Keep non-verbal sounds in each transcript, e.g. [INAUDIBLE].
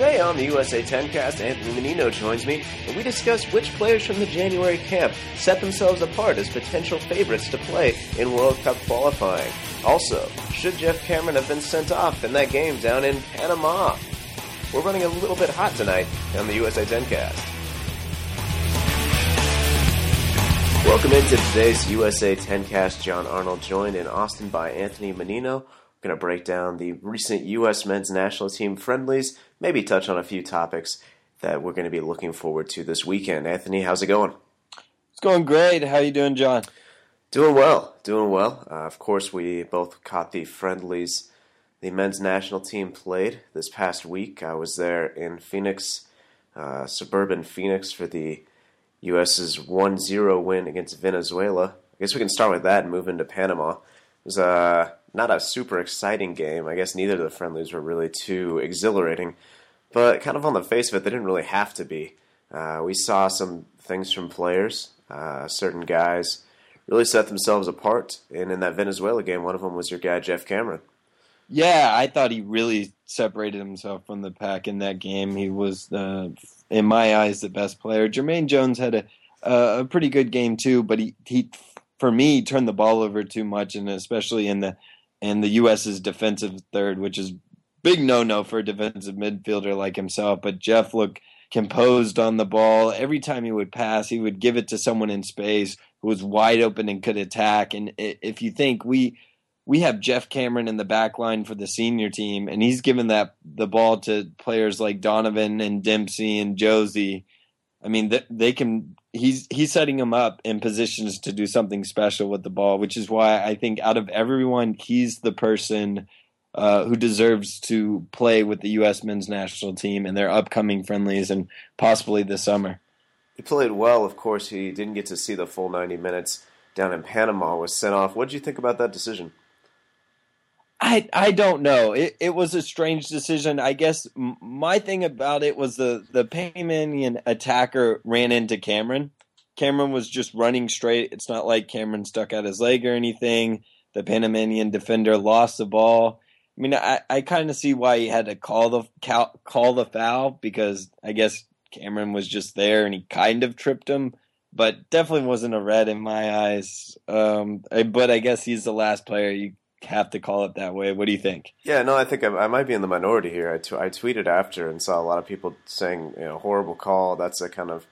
Today on the USA 10 cast, Anthony Menino joins me, and we discuss which players from the January camp set themselves apart as potential favorites to play in World Cup qualifying. Also, should Geoff Cameron have been sent off in that game down in Panama? We're running a little bit hot tonight on the USA 10 cast. Welcome into today's USA 10 cast. John Arnold joined in Austin by Anthony Menino. Going to break down the recent U.S. men's national team friendlies, maybe touch on a few topics that we're going to be looking forward to this weekend. Anthony, how's it going? It's going great. How you doing, John? Doing well, doing well. Uh, of course, we both caught the friendlies the men's national team played this past week. I was there in Phoenix, uh, suburban Phoenix, for the U.S.'s 1 0 win against Venezuela. I guess we can start with that and move into Panama. It was uh, not a super exciting game. I guess neither of the friendlies were really too exhilarating, but kind of on the face of it, they didn't really have to be. Uh, we saw some things from players. Uh, certain guys really set themselves apart, and in that Venezuela game, one of them was your guy Geoff Cameron. Yeah, I thought he really separated himself from the pack in that game. He was, uh, in my eyes, the best player. Jermaine Jones had a a pretty good game too, but he he for me turned the ball over too much, and especially in the in the U.S.'s defensive third, which is big no no for a defensive midfielder like himself. But Geoff looked composed on the ball. Every time he would pass, he would give it to someone in space who was wide open and could attack. And if you think we we have Geoff Cameron in the back line for the senior team, and he's given that the ball to players like Donovan and Dempsey and Jozy. I mean, they can. He's he's setting him up in positions to do something special with the ball, which is why I think out of everyone, he's the person uh, who deserves to play with the U.S. men's national team in their upcoming friendlies and possibly this summer. He played well. Of course, he didn't get to see the full ninety minutes down in Panama. Was sent off. What did you think about that decision? I I don't know. It it was a strange decision. I guess my thing about it was the the Panamanian attacker ran into Cameron. Cameron was just running straight. It's not like Cameron stuck out his leg or anything. The Panamanian defender lost the ball. I mean, I, I kind of see why he had to call the call, call the foul because I guess Cameron was just there and he kind of tripped him, but definitely wasn't a red in my eyes. Um, but I guess he's the last player you have to call it that way. What do you think? Yeah, no, I think I, I might be in the minority here. I, t- I tweeted after and saw a lot of people saying, you know, horrible call. That's a kind of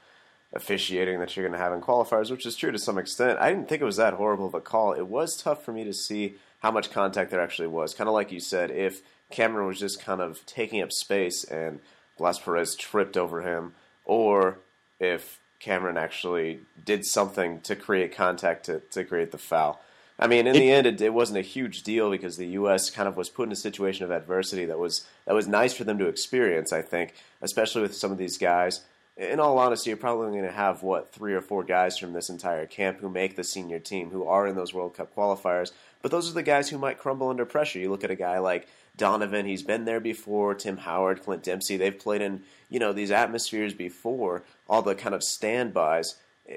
officiating that you're going to have in qualifiers, which is true to some extent. I didn't think it was that horrible of a call. It was tough for me to see how much contact there actually was. Kind of like you said, if Cameron was just kind of taking up space and Blas Perez tripped over him, or if Cameron actually did something to create contact to, to create the foul. I mean, in the end, it, it, wasn't a huge deal because the U.S. kind of was put in a situation of adversity that was that was nice for them to experience. I think, especially with some of these guys. In all honesty, you're probably going to have what three or four guys from this entire camp who make the senior team, who are in those World Cup qualifiers. But those are the guys who might crumble under pressure. You look at a guy like Donovan; he's been there before. Tim Howard, Clint Dempsey; they've played in you know these atmospheres before. All the kind of standbys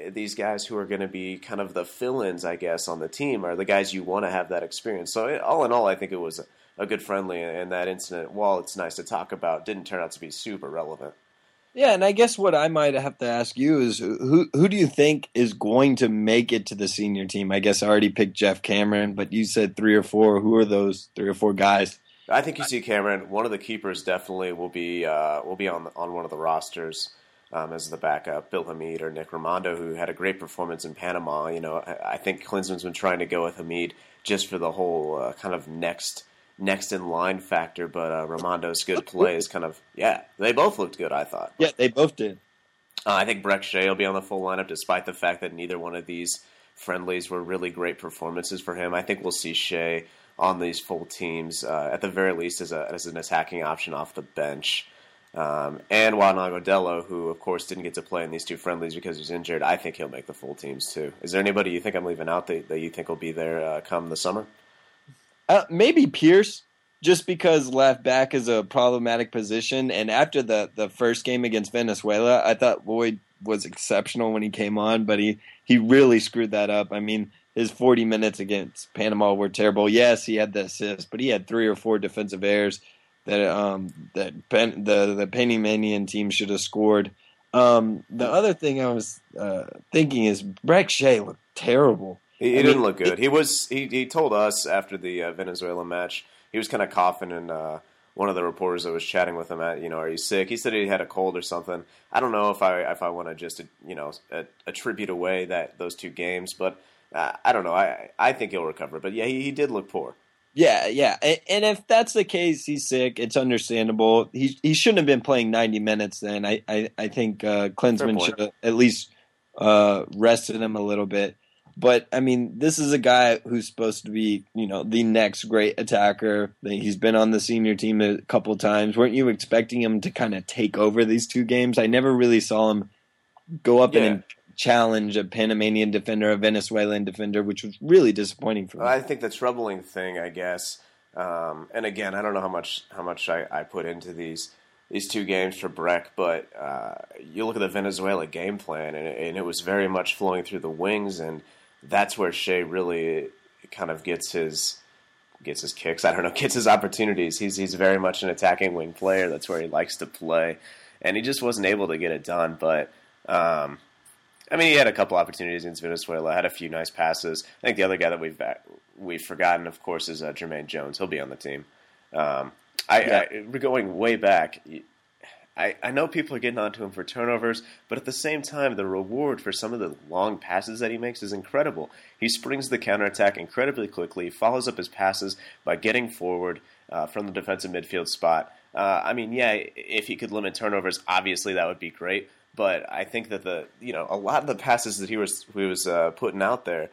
these guys who are going to be kind of the fill-ins, I guess, on the team are the guys you want to have that experience. So all in all, I think it was a good friendly, and that incident, while it's nice to talk about, didn't turn out to be super relevant. Yeah, and I guess what I might have to ask you is who who do you think is going to make it to the senior team? I guess I already picked Geoff Cameron, but you said three or four. Who are those three or four guys? I think you see Cameron. One of the keepers definitely will be uh, will be on on one of the rosters um, as the backup, Bill Hamid or Nick Rimando, who had a great performance in Panama. You know, I, I think Klinsmann's been trying to go with Hamid just for the whole uh, kind of next next in line factor, but uh, good play is kind of yeah. They both looked good, I thought. Yeah, they both did. Uh, I think Brek Shea will be on the full lineup, despite the fact that neither one of these friendlies were really great performances for him. I think we'll see Shea on these full teams uh, at the very least as, a, as an attacking option off the bench. Um, and Juan Agudelo, who of course didn't get to play in these two friendlies because he's injured, I think he'll make the full teams too. Is there anybody you think I'm leaving out that, that you think will be there uh, come the summer? Uh, maybe Pearce, just because left back is a problematic position. And after the, the first game against Venezuela, I thought Lloyd was exceptional when he came on, but he, he really screwed that up. I mean, his 40 minutes against Panama were terrible. Yes, he had the assist, but he had three or four defensive errors that um, that the the Panamanian team should have scored. Um, the other thing I was uh, thinking is Brek Shea looked terrible. He, he didn't mean, look good. He was he, he told us after the uh, Venezuela match he was kind of coughing and uh, one of the reporters that was chatting with him at you know are you sick? He said he had a cold or something. I don't know if I if I want to just you know attribute away that those two games, but uh, I don't know. I I think he'll recover. But yeah, he, he did look poor. Yeah, yeah, and if that's the case, he's sick. It's understandable. He he shouldn't have been playing ninety minutes. Then I I, I think uh, Klinsmann should have at least uh, rested him a little bit. But I mean, this is a guy who's supposed to be, you know, the next great attacker. He's been on the senior team a couple times. Weren't you expecting him to kind of take over these two games? I never really saw him go up yeah. and challenge a Panamanian defender, a Venezuelan defender, which was really disappointing for me. I think the troubling thing, I guess, um, and again, I don't know how much how much I, I put into these these two games for Brek, but uh, you look at the Venezuela game plan, and it, and it, was very much flowing through the wings, and that's where Shea really kind of gets his gets his kicks. I don't know, [LAUGHS] gets his opportunities. He's he's very much an attacking wing player. That's where he likes to play, and he just wasn't able to get it done. But um, I mean, he had a couple opportunities against Venezuela. Had a few nice passes. I think the other guy that we've we've forgotten, of course, is uh, Jermaine Jones. He'll be on the team. Um, I, yeah. I, we're going way back. I, I know people are getting onto him for turnovers, but at the same time, the reward for some of the long passes that he makes is incredible. He springs the counterattack incredibly quickly, follows up his passes by getting forward uh, from the defensive midfield spot. Uh, I mean, yeah, if he could limit turnovers, obviously that would be great. But I think that the you know a lot of the passes that he was he was uh, putting out there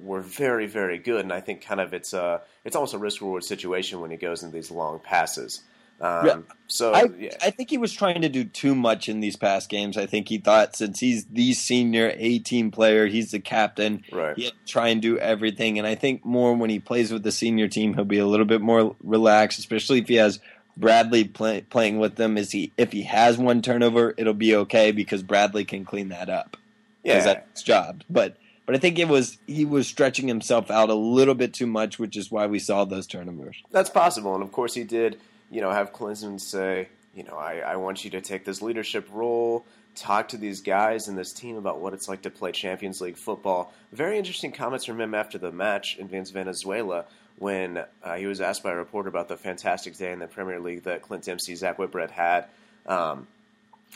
were very very good, and I think kind of it's a it's almost a risk reward situation when he goes into these long passes. Um, yeah. So I, yeah. I think he was trying to do too much in these past games. I think he thought since he's the senior A team player, he's the captain. Right. He try and do everything. And I think more when he plays with the senior team, he'll be a little bit more relaxed, especially if he has Bradley play, playing with them. Is he if he has one turnover, it'll be okay because Bradley can clean that up. Yeah, that's his job. But but I think it was he was stretching himself out a little bit too much, which is why we saw those turnovers. That's possible, and of course he did you know, have Klinsmann say, you know, I, I want you to take this leadership role, talk to these guys and this team about what it's like to play Champions League football. Very interesting comments from him after the match against Venezuela when uh, he was asked by a reporter about the fantastic day in the Premier League that Clint Dempsey, Zak Whitbread had. Um,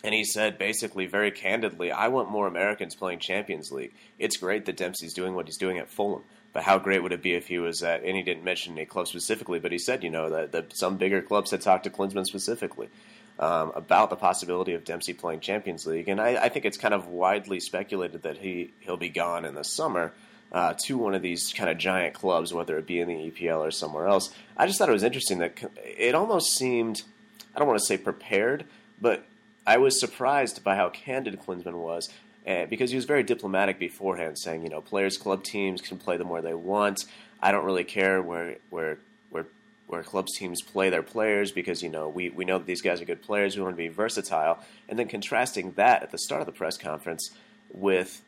and he said basically very candidly, I want more Americans playing Champions League. It's great that Dempsey's doing what he's doing at Fulham. But how great would it be if he was at, and he didn't mention any club specifically, but he said, you know, that, that some bigger clubs had talked to Klinsmann specifically um, about the possibility of Dempsey playing Champions League. And I, I, think it's kind of widely speculated that he, he'll be gone in the summer uh, to one of these kind of giant clubs, whether it be in the EPL or somewhere else. I just thought it was interesting that it almost seemed, I don't want to say prepared, but I was surprised by how candid Klinsmann was uh, because he was very diplomatic beforehand, saying, you know, players, club teams can play them where they want. I don't really care where where where where clubs teams play their players because you know we we know that these guys are good players. We want to be versatile, and then contrasting that at the start of the press conference with,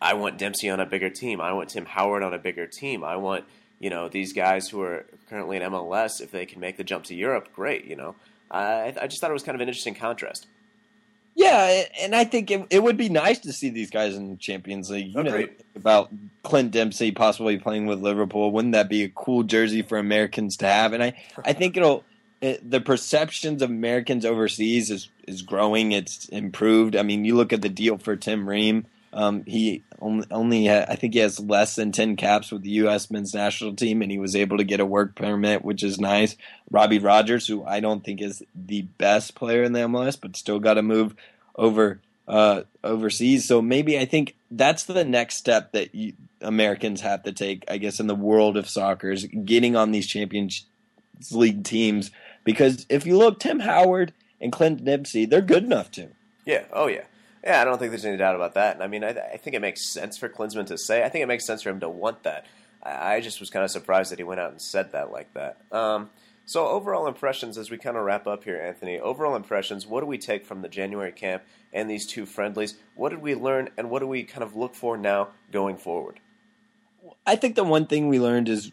I want Dempsey on a bigger team. I want Tim Howard on a bigger team. I want you know these guys who are currently in MLS if they can make the jump to Europe, great. You know, I I just thought it was kind of an interesting contrast. Yeah, and I think it, it would be nice to see these guys in Champions League. You Agreed. know about Clint Dempsey possibly playing with Liverpool. Wouldn't that be a cool jersey for Americans to have? And I, I think it'll it, the perceptions of Americans overseas is is growing. It's improved. I mean, you look at the deal for Tim Ream. Um, he only, only I think he has less than 10 caps with the U.S. men's national team, and he was able to get a work permit, which is nice. Robbie Rogers, who I don't think is the best player in the MLS, but still got to move over uh, overseas. So maybe I think that's the next step that you, Americans have to take, I guess, in the world of soccer is getting on these Champions League teams. Because if you look, Tim Howard and Clint Dempsey, they're good enough to. Yeah. Oh, yeah. Yeah, I don't think there's any doubt about that. And I mean, I, I, think it makes sense for Klinsmann to say. I think it makes sense for him to want that. I, I just was kind of surprised that he went out and said that like that. Um, so, overall impressions as we kind of wrap up here, Anthony. Overall impressions, what do we take from the January camp and these two friendlies? What did we learn, and what do we kind of look for now going forward? I think the one thing we learned is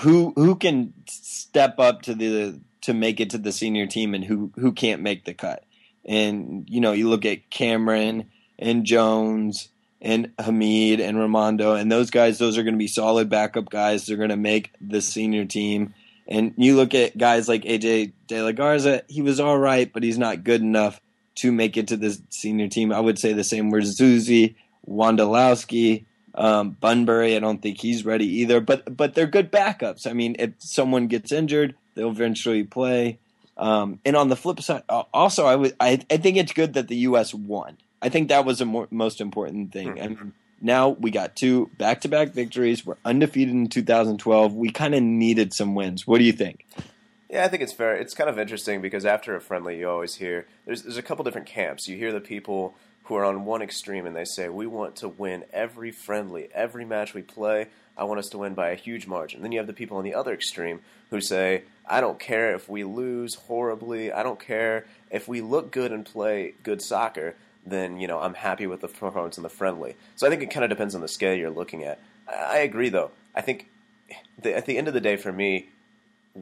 who who can step up to the to make it to the senior team and who who can't make the cut. And you know, you look at Cameron and Jones and Hamid and Rimando and those guys. Those are going to be solid backup guys. They're going to make the senior team. And you look at guys like AJ De La Garza. He was all right, but he's not good enough to make it to the senior team. I would say the same with Zusi Wondolowski, um, Bunbury. I don't think he's ready either. But but they're good backups. I mean, if someone gets injured, they'll eventually play. Um, and on the flip side, also I would I, I think it's good that the U.S. won. I think that was the more, most important thing. Mm-hmm. I mean, now we got two back to back victories. We're undefeated in 2012. We kind of needed some wins. What do you think? Yeah, I think it's fair. It's kind of interesting because after a friendly, you always hear there's there's a couple different camps. You hear the people who are on one extreme and they say we want to win every friendly, every match we play. I want us to win by a huge margin. Then you have the people on the other extreme who say I don't care if we lose horribly. I don't care if we look good and play good soccer. Then you know I'm happy with the performance in the friendly. So I think it kind of depends on the scale you're looking at. I agree though. I think the, at the end of the day, for me,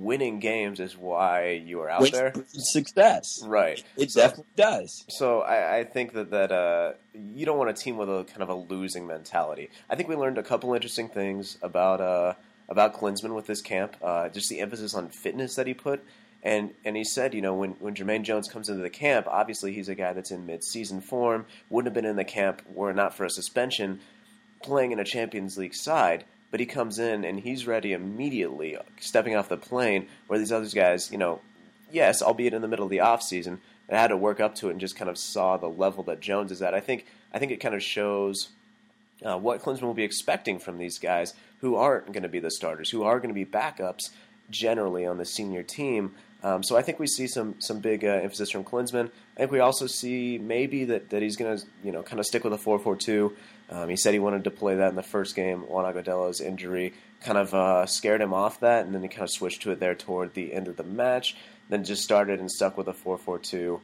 winning games is why you are out Which there. Success, right? It so, definitely does. So I, I think that that uh, you don't want a team with a kind of a losing mentality. I think we learned a couple interesting things about uh, about Klinsmann with this camp. Uh, just the emphasis on fitness that he put. And, and he said, you know, when, when Jermaine Jones comes into the camp, obviously he's a guy that's in mid-season form, wouldn't have been in the camp were it not for a suspension, playing in a Champions League side but he comes in and he's ready immediately, stepping off the plane. Where these other guys, you know, yes, albeit in the middle of the off season, they had to work up to it and just kind of saw the level that Jones is at. I think I think it kind of shows uh, what Klinsmann will be expecting from these guys who aren't going to be the starters, who are going to be backups generally on the senior team. Um, so I think we see some some big uh, emphasis from Klinsmann. I think we also see maybe that, that he's going to you know kind of stick with a four four two. Um, he said he wanted to play that in the first game. Juan Agudelo's injury kind of uh, scared him off that, and then he kind of switched to it there toward the end of the match. Then just started and stuck with a 4 4 2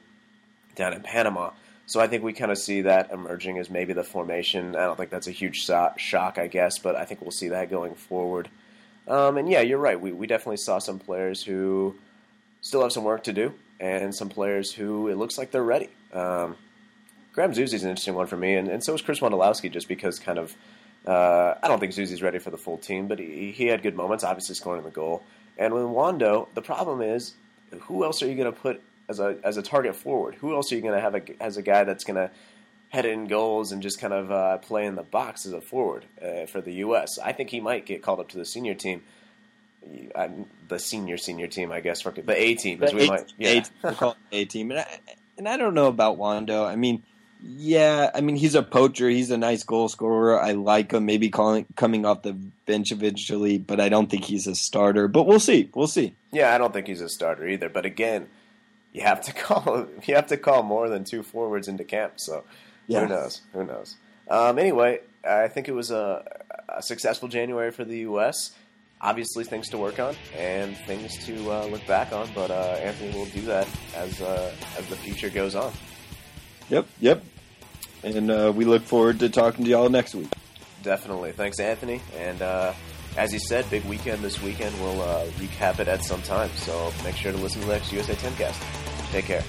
down in Panama. So I think we kind of see that emerging as maybe the formation. I don't think that's a huge so- shock, I guess, but I think we'll see that going forward. Um, and yeah, you're right. We, we definitely saw some players who still have some work to do, and some players who it looks like they're ready. Um, Graham Zusi's an interesting one for me, and, and so is Chris Wondolowski, just because kind of uh, I don't think Zusi's ready for the full team, but he, he had good moments, obviously scoring the goal. And with Wondo, the problem is, who else are you going to put as a as a target forward? Who else are you going to have a, as a guy that's going to head in goals and just kind of uh, play in the box as a forward uh, for the U.S.? I think he might get called up to the senior team. I, the senior senior team, I guess, for the A team, as we might, yeah, A team, and I, and I don't know about Wondo. I mean, yeah, I mean he's a poacher. He's a nice goal scorer. I like him. Maybe calling, coming off the bench eventually, but I don't think he's a starter. But we'll see. We'll see. Yeah, I don't think he's a starter either. But again, you have to [LAUGHS] call you have to call more than two forwards into camp. So yeah. who knows? Who knows? Um, anyway, I think it was a, a, successful January for the U.S. Obviously, things to work on and things to uh, look back on. But uh, Anthony will do that as uh, as the future goes on. Yep, yep. And uh, we look forward to talking to y'all next week. Definitely. Thanks, Anthony. And uh, as you said, big weekend this weekend. We'll uh, recap it at some time. So make sure to listen to the next USA 10 cast. Take care.